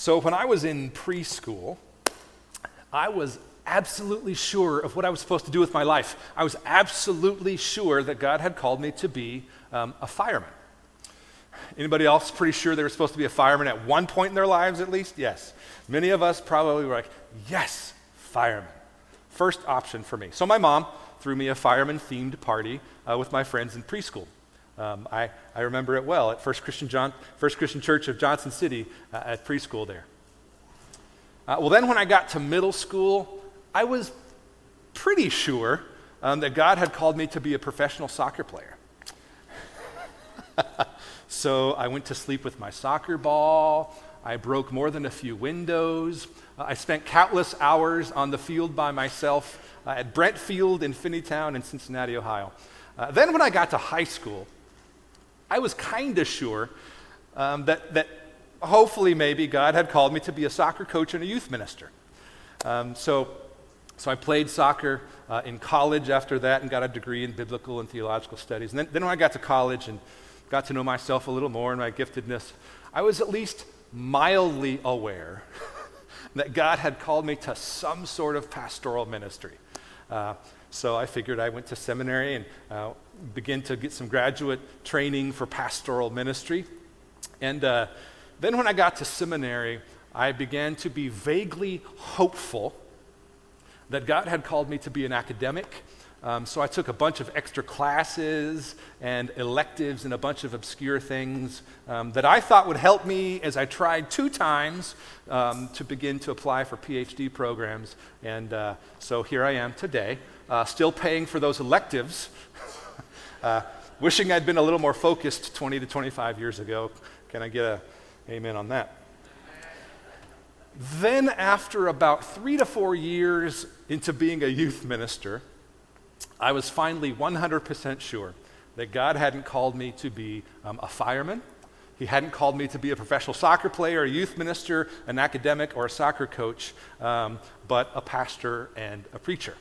So, when I was in preschool, I was absolutely sure of what I was supposed to do with my life. I was absolutely sure that God had called me to be um, a fireman. Anybody else pretty sure they were supposed to be a fireman at one point in their lives, at least? Yes. Many of us probably were like, yes, fireman. First option for me. So my mom threw me a fireman themed party uh, with my friends in preschool. Um, I, I remember it well at First Christian, John, First Christian Church of Johnson City uh, at preschool there. Uh, well, then when I got to middle school, I was pretty sure um, that God had called me to be a professional soccer player. so I went to sleep with my soccer ball. I broke more than a few windows. Uh, I spent countless hours on the field by myself uh, at Brentfield in Finneytown in Cincinnati, Ohio. Uh, then, when I got to high school, I was kind of sure um, that, that hopefully, maybe God had called me to be a soccer coach and a youth minister. Um, so, so I played soccer uh, in college after that and got a degree in biblical and theological studies. And then, then when I got to college and got to know myself a little more and my giftedness, I was at least mildly aware that God had called me to some sort of pastoral ministry. Uh, so I figured I went to seminary and uh, began to get some graduate training for pastoral ministry. And uh, then when I got to seminary, I began to be vaguely hopeful that God had called me to be an academic um, so I took a bunch of extra classes and electives and a bunch of obscure things um, that I thought would help me as I tried two times um, to begin to apply for PhD programs. And uh, so here I am today, uh, still paying for those electives, uh, wishing I'd been a little more focused 20 to 25 years ago. Can I get a amen on that? Then, after about three to four years into being a youth minister, I was finally 100% sure that God hadn't called me to be um, a fireman. He hadn't called me to be a professional soccer player, a youth minister, an academic, or a soccer coach, um, but a pastor and a preacher.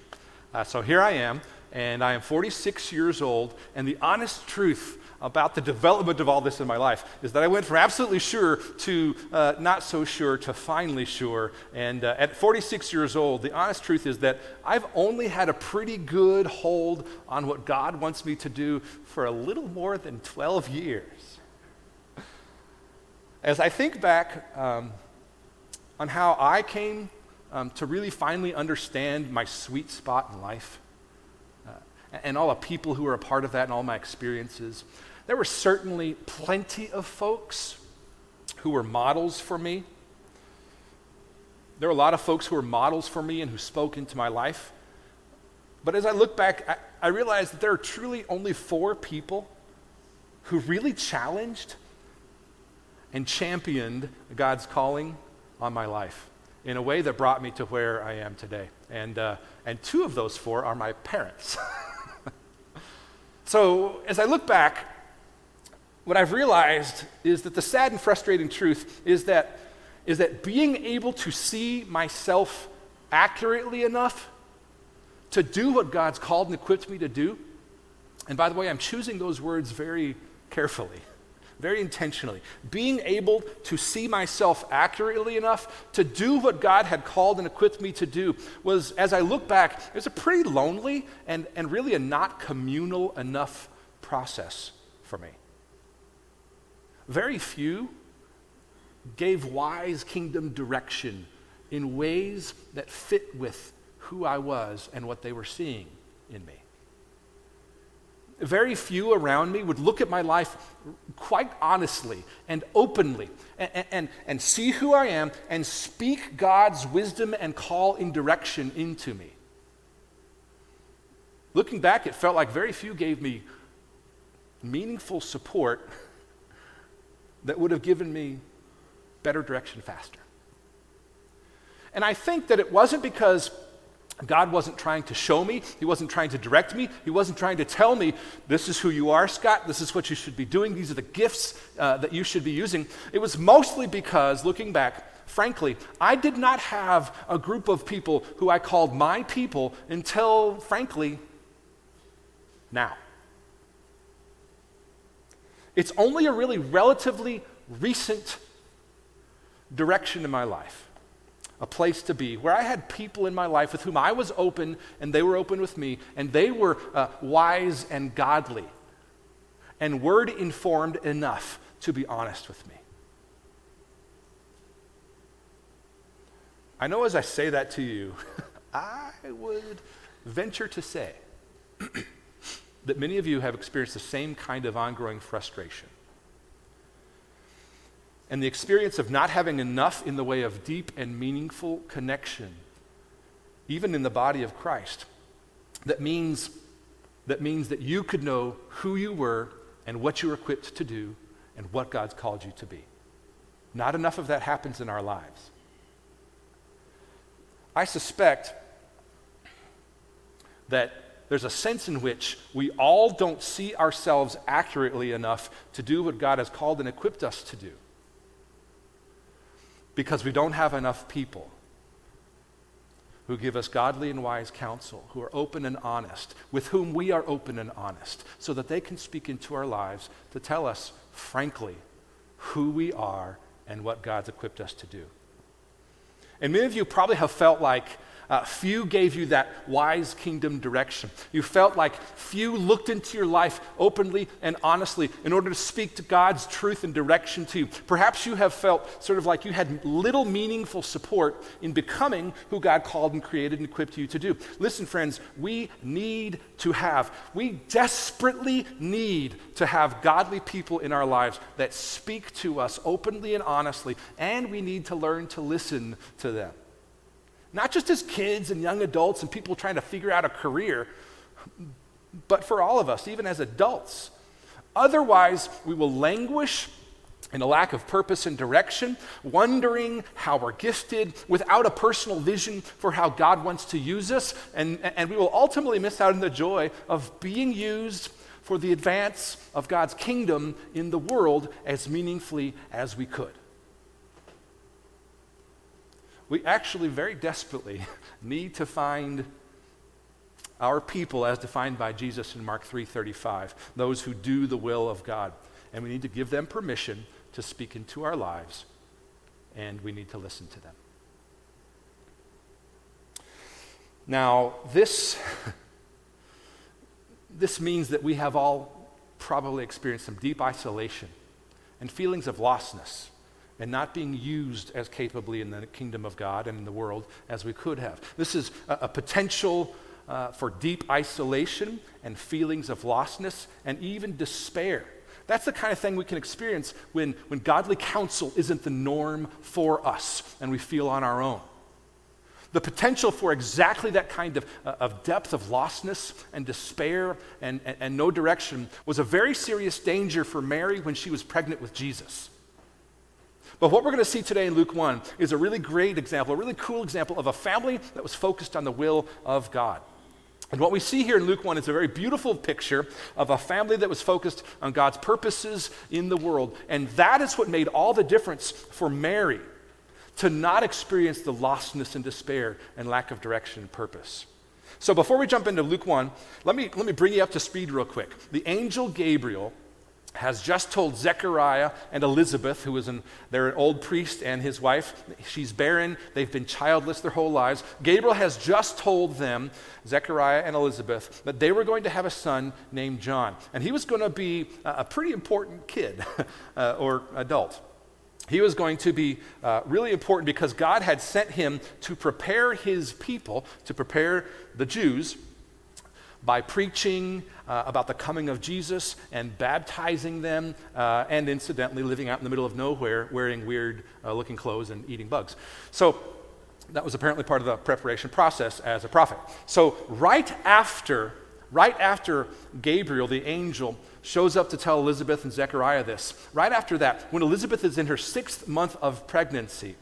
Uh, so here I am, and I am 46 years old, and the honest truth about the development of all this in my life is that I went from absolutely sure to uh, not so sure to finally sure. And uh, at 46 years old, the honest truth is that I've only had a pretty good hold on what God wants me to do for a little more than 12 years. As I think back um, on how I came um, to really finally understand my sweet spot in life, and all the people who were a part of that and all my experiences. There were certainly plenty of folks who were models for me. There were a lot of folks who were models for me and who spoke into my life. But as I look back, I, I realized that there are truly only four people who really challenged and championed God's calling on my life in a way that brought me to where I am today. And, uh, and two of those four are my parents. so as I look back, what I've realized is that the sad and frustrating truth is that, is that being able to see myself accurately enough to do what God's called and equipped me to do, and by the way, I'm choosing those words very carefully, very intentionally. Being able to see myself accurately enough to do what God had called and equipped me to do was, as I look back, it was a pretty lonely and, and really a not communal enough process for me. Very few gave wise kingdom direction in ways that fit with who I was and what they were seeing in me. Very few around me would look at my life quite honestly and openly and, and, and see who I am and speak God's wisdom and call in direction into me. Looking back, it felt like very few gave me meaningful support that would have given me better direction faster. And I think that it wasn't because God wasn't trying to show me, He wasn't trying to direct me, He wasn't trying to tell me, this is who you are, Scott, this is what you should be doing, these are the gifts uh, that you should be using. It was mostly because, looking back, frankly, I did not have a group of people who I called my people until, frankly, now. It's only a really relatively recent direction in my life, a place to be, where I had people in my life with whom I was open and they were open with me, and they were uh, wise and godly and word informed enough to be honest with me. I know as I say that to you, I would venture to say that many of you have experienced the same kind of ongoing frustration. And the experience of not having enough in the way of deep and meaningful connection, even in the body of Christ, that means that means that you could know who you were and what you were equipped to do and what God's called you to be. Not enough of that happens in our lives. I suspect that there's a sense in which we all don't see ourselves accurately enough to do what God has called and equipped us to do. Because we don't have enough people who give us godly and wise counsel, who are open and honest, with whom we are open and honest, so that they can speak into our lives to tell us, frankly, who we are and what God's equipped us to do. And many of you probably have felt like uh, few gave you that wise kingdom direction. You felt like few looked into your life openly and honestly in order to speak to God's truth and direction to you. Perhaps you have felt sort of like you had little meaningful support in becoming who God called and created and equipped you to do. Listen, friends, we need to have, we desperately need to have godly people in our lives that speak to us openly and honestly, and we need to learn to listen to them. Not just as kids and young adults and people trying to figure out a career, but for all of us, even as adults. Otherwise, we will languish in a lack of purpose and direction, wondering how we're gifted, without a personal vision for how God wants to use us, and, and we will ultimately miss out on the joy of being used for the advance of God's kingdom in the world as meaningfully as we could we actually very desperately need to find our people as defined by Jesus in Mark 3:35, those who do the will of God. And we need to give them permission to speak into our lives and we need to listen to them. Now, this this means that we have all probably experienced some deep isolation and feelings of lostness and not being used as capably in the kingdom of God and in the world as we could have. This is a, a potential uh, for deep isolation and feelings of lostness and even despair. That's the kind of thing we can experience when, when godly counsel isn't the norm for us and we feel on our own. The potential for exactly that kind of, uh, of depth of lostness and despair and, and, and no direction was a very serious danger for Mary when she was pregnant with Jesus. But what we're going to see today in Luke 1 is a really great example, a really cool example of a family that was focused on the will of God. And what we see here in Luke 1 is a very beautiful picture of a family that was focused on God's purposes in the world. And that is what made all the difference for Mary to not experience the lostness and despair and lack of direction and purpose. So before we jump into Luke 1, let me, let me bring you up to speed real quick. The angel Gabriel has just told Zechariah and Elizabeth, who is an, they're an old priest and his wife, she's barren, they've been childless their whole lives. Gabriel has just told them, Zechariah and Elizabeth, that they were going to have a son named John. And he was going to be a pretty important kid uh, or adult. He was going to be uh, really important because God had sent him to prepare his people, to prepare the Jews by preaching uh, about the coming of Jesus and baptizing them, uh, and incidentally living out in the middle of nowhere wearing weird uh, looking clothes and eating bugs. So that was apparently part of the preparation process as a prophet. So right after, right after Gabriel, the angel, shows up to tell Elizabeth and Zechariah this, right after that, when Elizabeth is in her sixth month of pregnancy,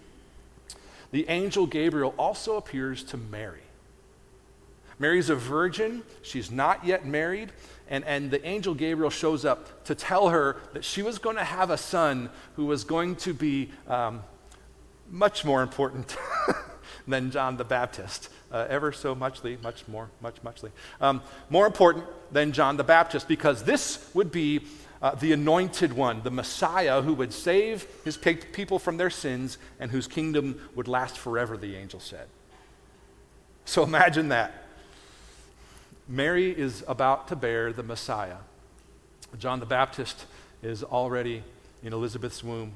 the angel Gabriel also appears to Mary. Mary's a virgin, she's not yet married, and, and the angel Gabriel shows up to tell her that she was going to have a son who was going to be um, much more important than John the Baptist. Uh, ever so muchly, much more, much, muchly. Um, more important than John the Baptist, because this would be uh, the anointed one, the Messiah who would save his people from their sins and whose kingdom would last forever, the angel said. So imagine that. Mary is about to bear the Messiah. John the Baptist is already in Elizabeth's womb.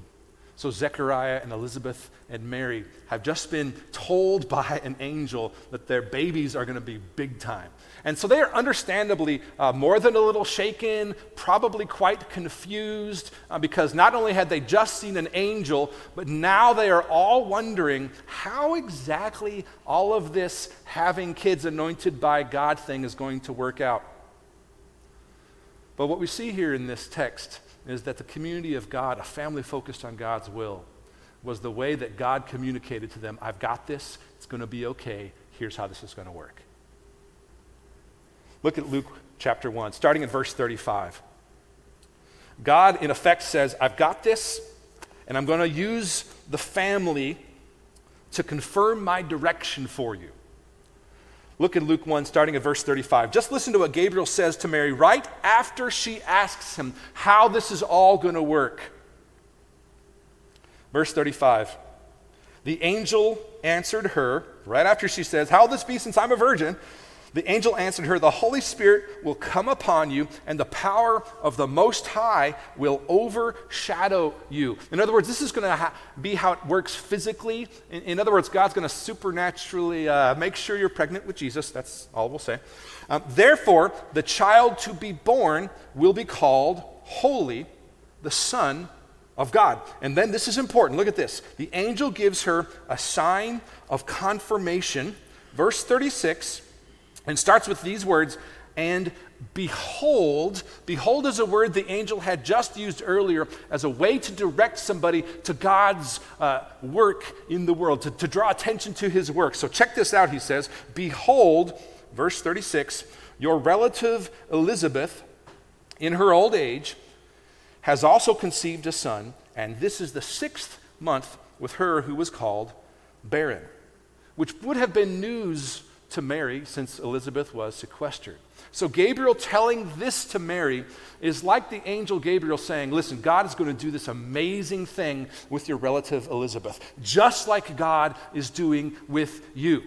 So Zechariah and Elizabeth and Mary have just been told by an angel that their babies are going to be big time. And so they are understandably uh, more than a little shaken, probably quite confused, uh, because not only had they just seen an angel, but now they are all wondering how exactly all of this having kids anointed by God thing is going to work out. But what we see here in this text is that the community of God, a family focused on God's will, was the way that God communicated to them I've got this, it's going to be okay, here's how this is going to work. Look at Luke chapter 1, starting in verse 35. God, in effect, says, I've got this, and I'm going to use the family to confirm my direction for you. Look in Luke 1, starting at verse 35. Just listen to what Gabriel says to Mary right after she asks him how this is all going to work. Verse 35. The angel answered her, right after she says, How will this be since I'm a virgin? The angel answered her, The Holy Spirit will come upon you, and the power of the Most High will overshadow you. In other words, this is going to ha- be how it works physically. In, in other words, God's going to supernaturally uh, make sure you're pregnant with Jesus. That's all we'll say. Um, Therefore, the child to be born will be called Holy, the Son of God. And then this is important. Look at this. The angel gives her a sign of confirmation. Verse 36 and starts with these words and behold behold is a word the angel had just used earlier as a way to direct somebody to god's uh, work in the world to, to draw attention to his work. So check this out he says behold verse 36 your relative elizabeth in her old age has also conceived a son and this is the sixth month with her who was called barren which would have been news to Mary since Elizabeth was sequestered. So, Gabriel telling this to Mary is like the angel Gabriel saying, Listen, God is going to do this amazing thing with your relative Elizabeth, just like God is doing with you.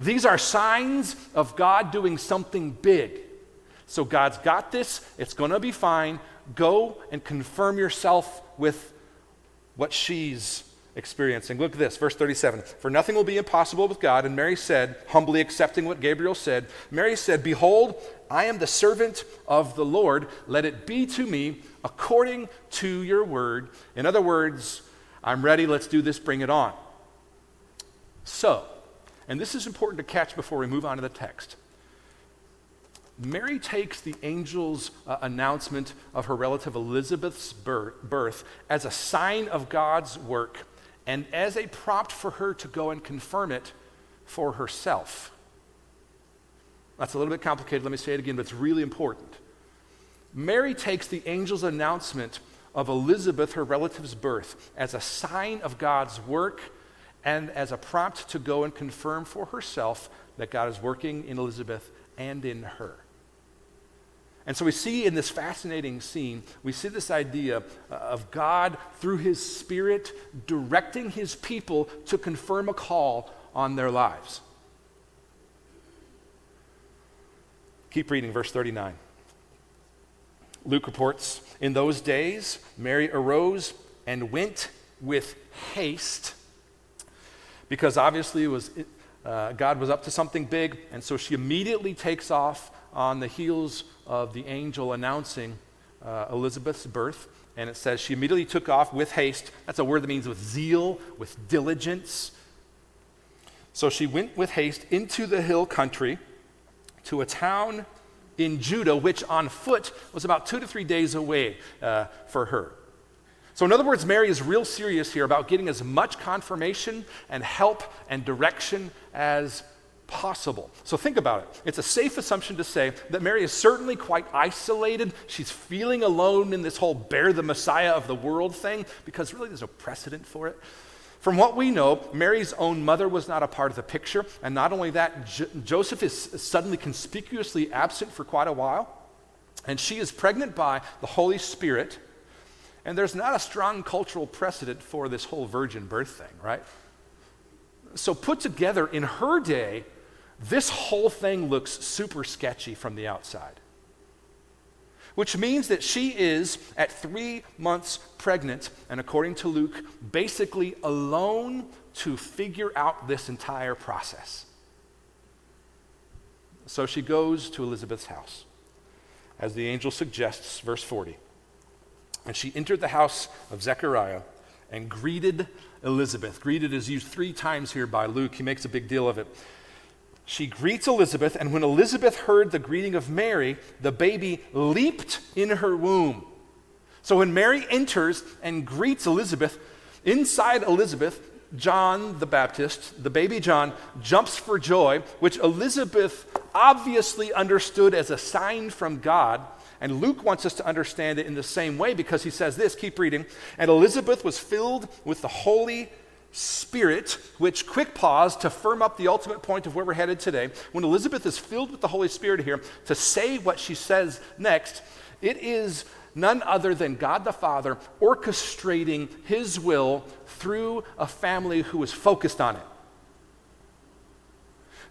These are signs of God doing something big. So, God's got this, it's going to be fine. Go and confirm yourself with what she's experiencing. Look at this, verse 37. For nothing will be impossible with God. And Mary said, humbly accepting what Gabriel said, Mary said, Behold, I am the servant of the Lord. Let it be to me according to your word. In other words, I'm ready. Let's do this. Bring it on. So, and this is important to catch before we move on to the text. Mary takes the angel's uh, announcement of her relative Elizabeth's birth, birth as a sign of God's work and as a prompt for her to go and confirm it for herself. That's a little bit complicated. Let me say it again, but it's really important. Mary takes the angel's announcement of Elizabeth, her relative's birth, as a sign of God's work and as a prompt to go and confirm for herself that God is working in Elizabeth and in her. And so we see in this fascinating scene, we see this idea uh, of God through his Spirit directing his people to confirm a call on their lives. Keep reading, verse 39. Luke reports In those days, Mary arose and went with haste, because obviously was, uh, God was up to something big, and so she immediately takes off on the heels of the angel announcing uh, Elizabeth's birth. And it says, She immediately took off with haste. That's a word that means with zeal, with diligence. So she went with haste into the hill country to a town in Judah, which on foot was about two to three days away uh, for her. So, in other words, Mary is real serious here about getting as much confirmation and help and direction as possible. So think about it. It's a safe assumption to say that Mary is certainly quite isolated. She's feeling alone in this whole bear the Messiah of the world thing because really there's no precedent for it. From what we know, Mary's own mother was not a part of the picture. And not only that, J- Joseph is suddenly conspicuously absent for quite a while. And she is pregnant by the Holy Spirit. And there's not a strong cultural precedent for this whole virgin birth thing, right? So, put together in her day, this whole thing looks super sketchy from the outside which means that she is at three months pregnant, and according to Luke, basically alone to figure out this entire process. So she goes to Elizabeth's house, as the angel suggests, verse 40. And she entered the house of Zechariah and greeted Elizabeth. Greeted is used three times here by Luke. He makes a big deal of it. She greets Elizabeth, and when Elizabeth heard the greeting of Mary, the baby leaped in her womb. So when Mary enters and greets Elizabeth, inside Elizabeth, John the Baptist, the baby John, jumps for joy, which Elizabeth obviously understood as a sign from God. And Luke wants us to understand it in the same way because he says this keep reading. And Elizabeth was filled with the Holy Spirit, which, quick pause to firm up the ultimate point of where we're headed today. When Elizabeth is filled with the Holy Spirit here to say what she says next, it is none other than God the Father orchestrating his will through a family who is focused on it.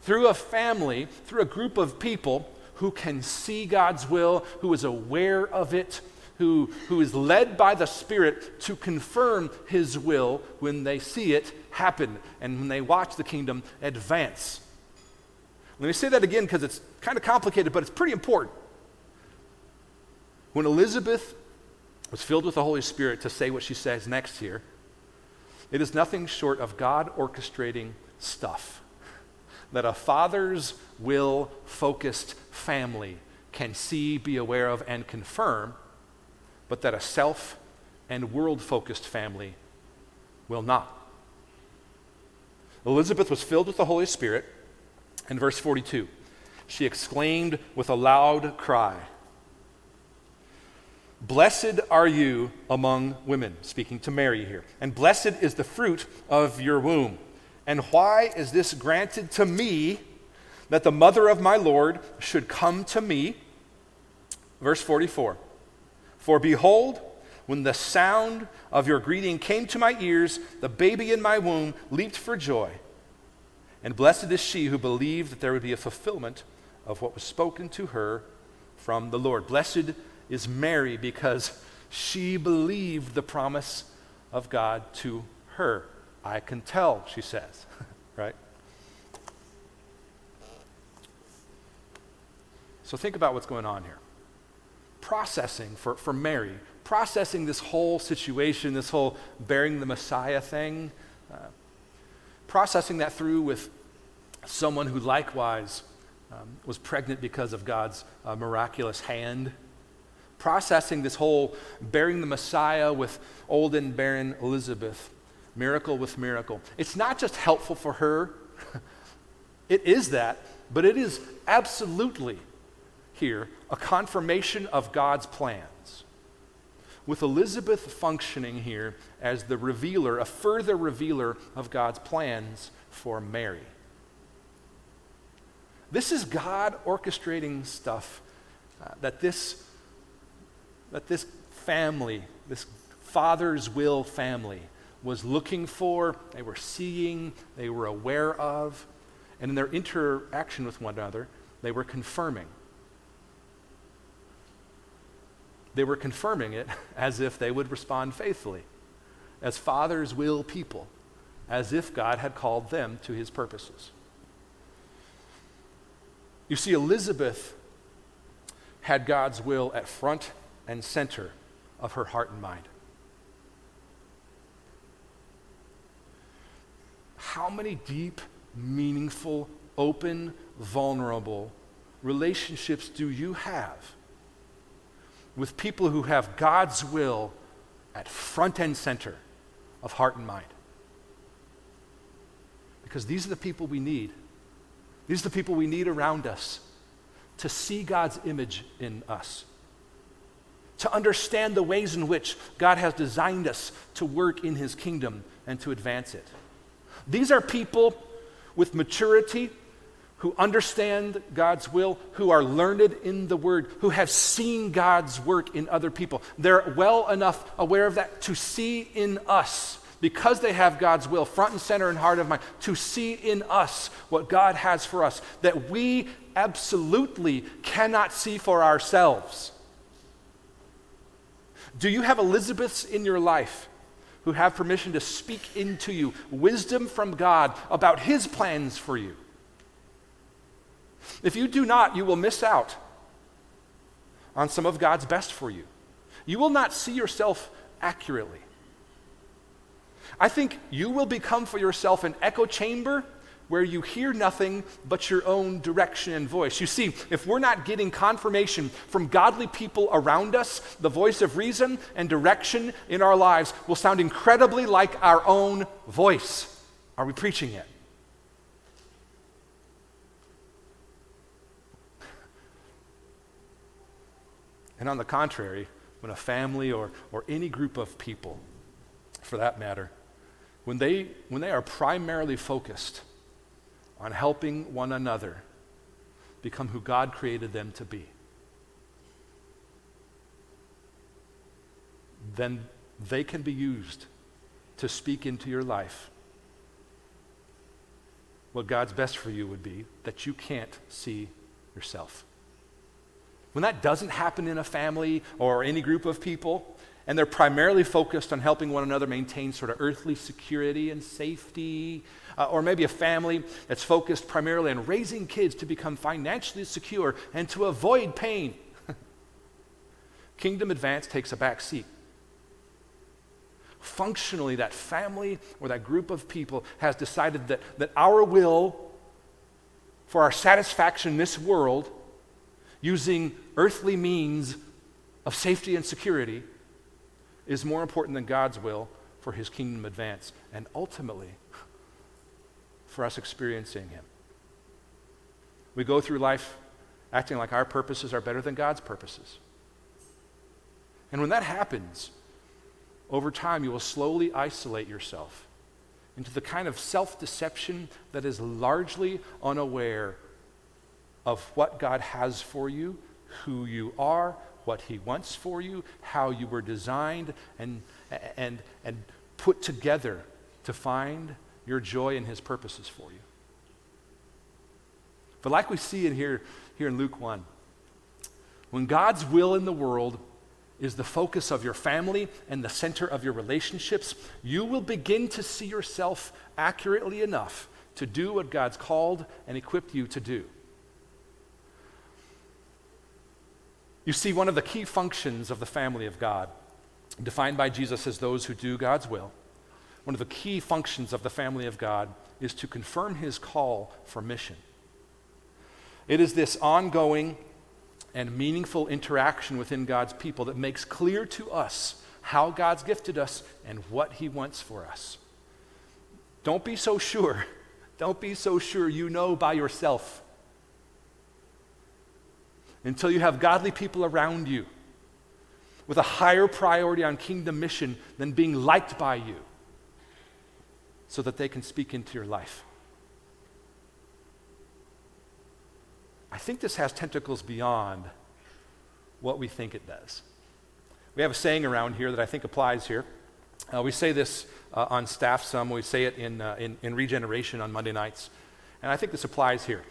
Through a family, through a group of people who can see God's will, who is aware of it, who, who is led by the Spirit to confirm His will when they see it happen and when they watch the kingdom advance. Let me say that again because it's kind of complicated, but it's pretty important. When Elizabeth was filled with the Holy Spirit to say what she says next here, it is nothing short of God orchestrating stuff that a father's will focused family can see, be aware of, and confirm but that a self and world focused family will not. Elizabeth was filled with the Holy Spirit. In verse 42, she exclaimed with a loud cry, Blessed are you among women, speaking to Mary here, and blessed is the fruit of your womb. And why is this granted to me that the mother of my Lord should come to me? Verse 44 for behold, when the sound of your greeting came to my ears, the baby in my womb leaped for joy. And blessed is she who believed that there would be a fulfillment of what was spoken to her from the Lord. Blessed is Mary because she believed the promise of God to her. I can tell, she says, right? So think about what's going on here processing for, for Mary, processing this whole situation, this whole bearing the Messiah thing, uh, processing that through with someone who likewise um, was pregnant because of God's uh, miraculous hand. Processing this whole bearing the Messiah with old and barren Elizabeth, miracle with miracle. It's not just helpful for her, it is that, but it is absolutely here a confirmation of God's plans. With Elizabeth functioning here as the revealer, a further revealer of God's plans for Mary. This is God orchestrating stuff uh, that this that this family, this father's will family was looking for, they were seeing, they were aware of, and in their interaction with one another, they were confirming. They were confirming it as if they would respond faithfully, as fathers will people, as if God had called them to his purposes. You see, Elizabeth had God's will at front and center of her heart and mind. How many deep, meaningful, open, vulnerable relationships do you have with people who have God's will at front and center of heart and mind. Because these are the people we need. These are the people we need around us to see God's image in us, to understand the ways in which God has designed us to work in His kingdom and to advance it. These are people with maturity who understand God's will, who are learned in the Word, who have seen God's work in other people. They're well enough aware of that to see in us, because they have God's will front and center and heart of mind, to see in us what God has for us that we absolutely cannot see for ourselves. Do you have Elizabeths in your life who have permission to speak into you wisdom from God about His plans for you? If you do not, you will miss out on some of God's best for you. You will not see yourself accurately. I think you will become for yourself an echo chamber where you hear nothing but your own direction and voice. You see, if we're not getting confirmation from godly people around us, the voice of reason and direction in our lives will sound incredibly like our own voice. Are we preaching it? And on the contrary, when a family or, or any group of people, for that matter, when they, when they are primarily focused on helping one another become who God created them to be, then they can be used to speak into your life what God's best for you would be that you can't see yourself. When that doesn't happen in a family or any group of people, and they're primarily focused on helping one another maintain sort of earthly security and safety, uh, or maybe a family that's focused primarily on raising kids to become financially secure and to avoid pain. Kingdom advance takes a back seat. Functionally, that family or that group of people has decided that, that our will for our satisfaction in this world using earthly means of safety and security is more important than God's will for his kingdom advance and ultimately for us experiencing him. We go through life acting like our purposes are better than God's purposes. And when that happens, over time you will slowly isolate yourself into the kind of self deception that is largely unaware of what God has for you, who you are, what He wants for you, how you were designed and, and, and put together to find your joy in His purposes for you. But like we see in here, here in Luke 1, when God's will in the world is the focus of your family and the center of your relationships, you will begin to see yourself accurately enough to do what God's called and equipped you to do. You see, one of the key functions of the family of God, defined by Jesus as those who do God's will, one of the key functions of the family of God is to confirm his call for mission. It is this ongoing and meaningful interaction within God's people that makes clear to us how God's gifted us and what he wants for us. Don't be so sure. Don't be so sure you know by yourself until you have godly people around you with a higher priority on kingdom mission than being liked by you so that they can speak into your life. I think this has tentacles beyond what we think it does. We have a saying around here that I think applies here. Uh, we say this uh, on staff some, we say it in, uh, in, in regeneration on Monday nights, and I think this applies here.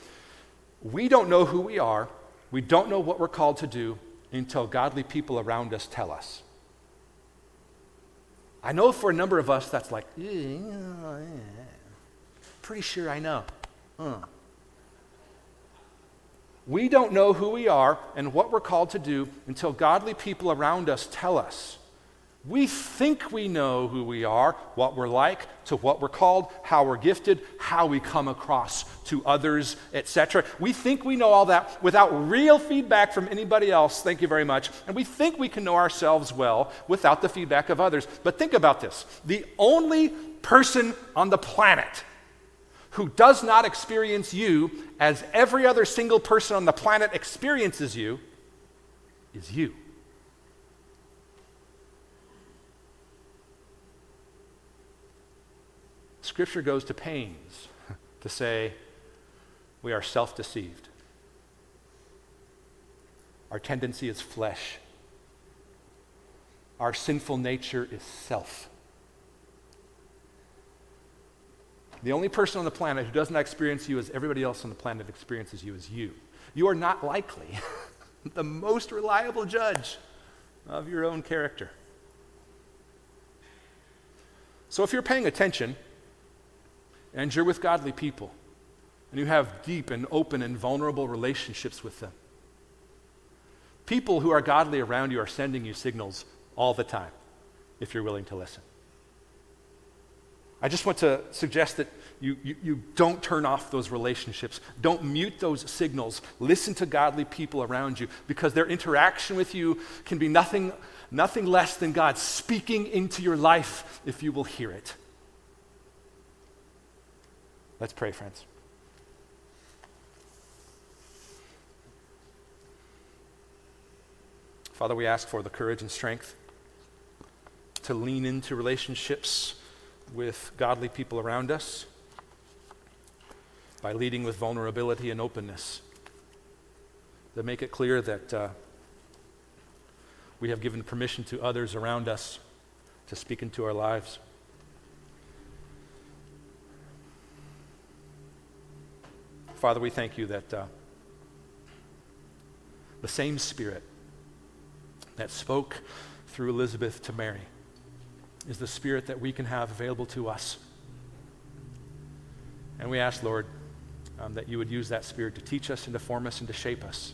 We don't know who we are we don't know what we're called to do until godly people around us tell us. I know for a number of us that's like, pretty sure I know. We don't know who we are and what we're called to do until godly people around us tell us. We think we know who we are, what we're like, to what we're called, how we're gifted, how we come across to others, etc. We think we know all that without real feedback from anybody else. Thank you very much. And we think we can know ourselves well without the feedback of others. But think about this the only person on the planet who does not experience you as every other single person on the planet experiences you is you. Scripture goes to pains to say we are self deceived. Our tendency is flesh. Our sinful nature is self. The only person on the planet who does not experience you as everybody else on the planet experiences you as you. You are not likely the most reliable judge of your own character. So if you're paying attention and you're with godly people and you have deep and open and vulnerable relationships with them, people who are godly around you are sending you signals all the time if you're willing to listen. I just want to suggest that you, you, you, don't turn off those relationships. Don't mute those signals. Listen to godly people around you because their interaction with you can be nothing, nothing less than God speaking into your life if you will hear it. Let's pray, friends. Father, we ask for the courage and strength to lean into relationships with godly people around us by leading with vulnerability and openness. To make it clear that uh, we have given permission to others around us to speak into our lives. Father, we thank you that uh, the same Spirit that spoke through Elizabeth to Mary is the Spirit that we can have available to us. And we ask, Lord, um, that you would use that Spirit to teach us and to form us and to shape us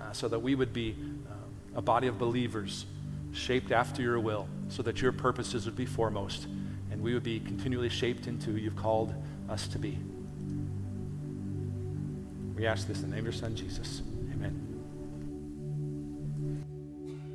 uh, so that we would be um, a body of believers shaped after your will, so that your purposes would be foremost and we would be continually shaped into who you've called us to be. We ask this in the name of your Son, Jesus.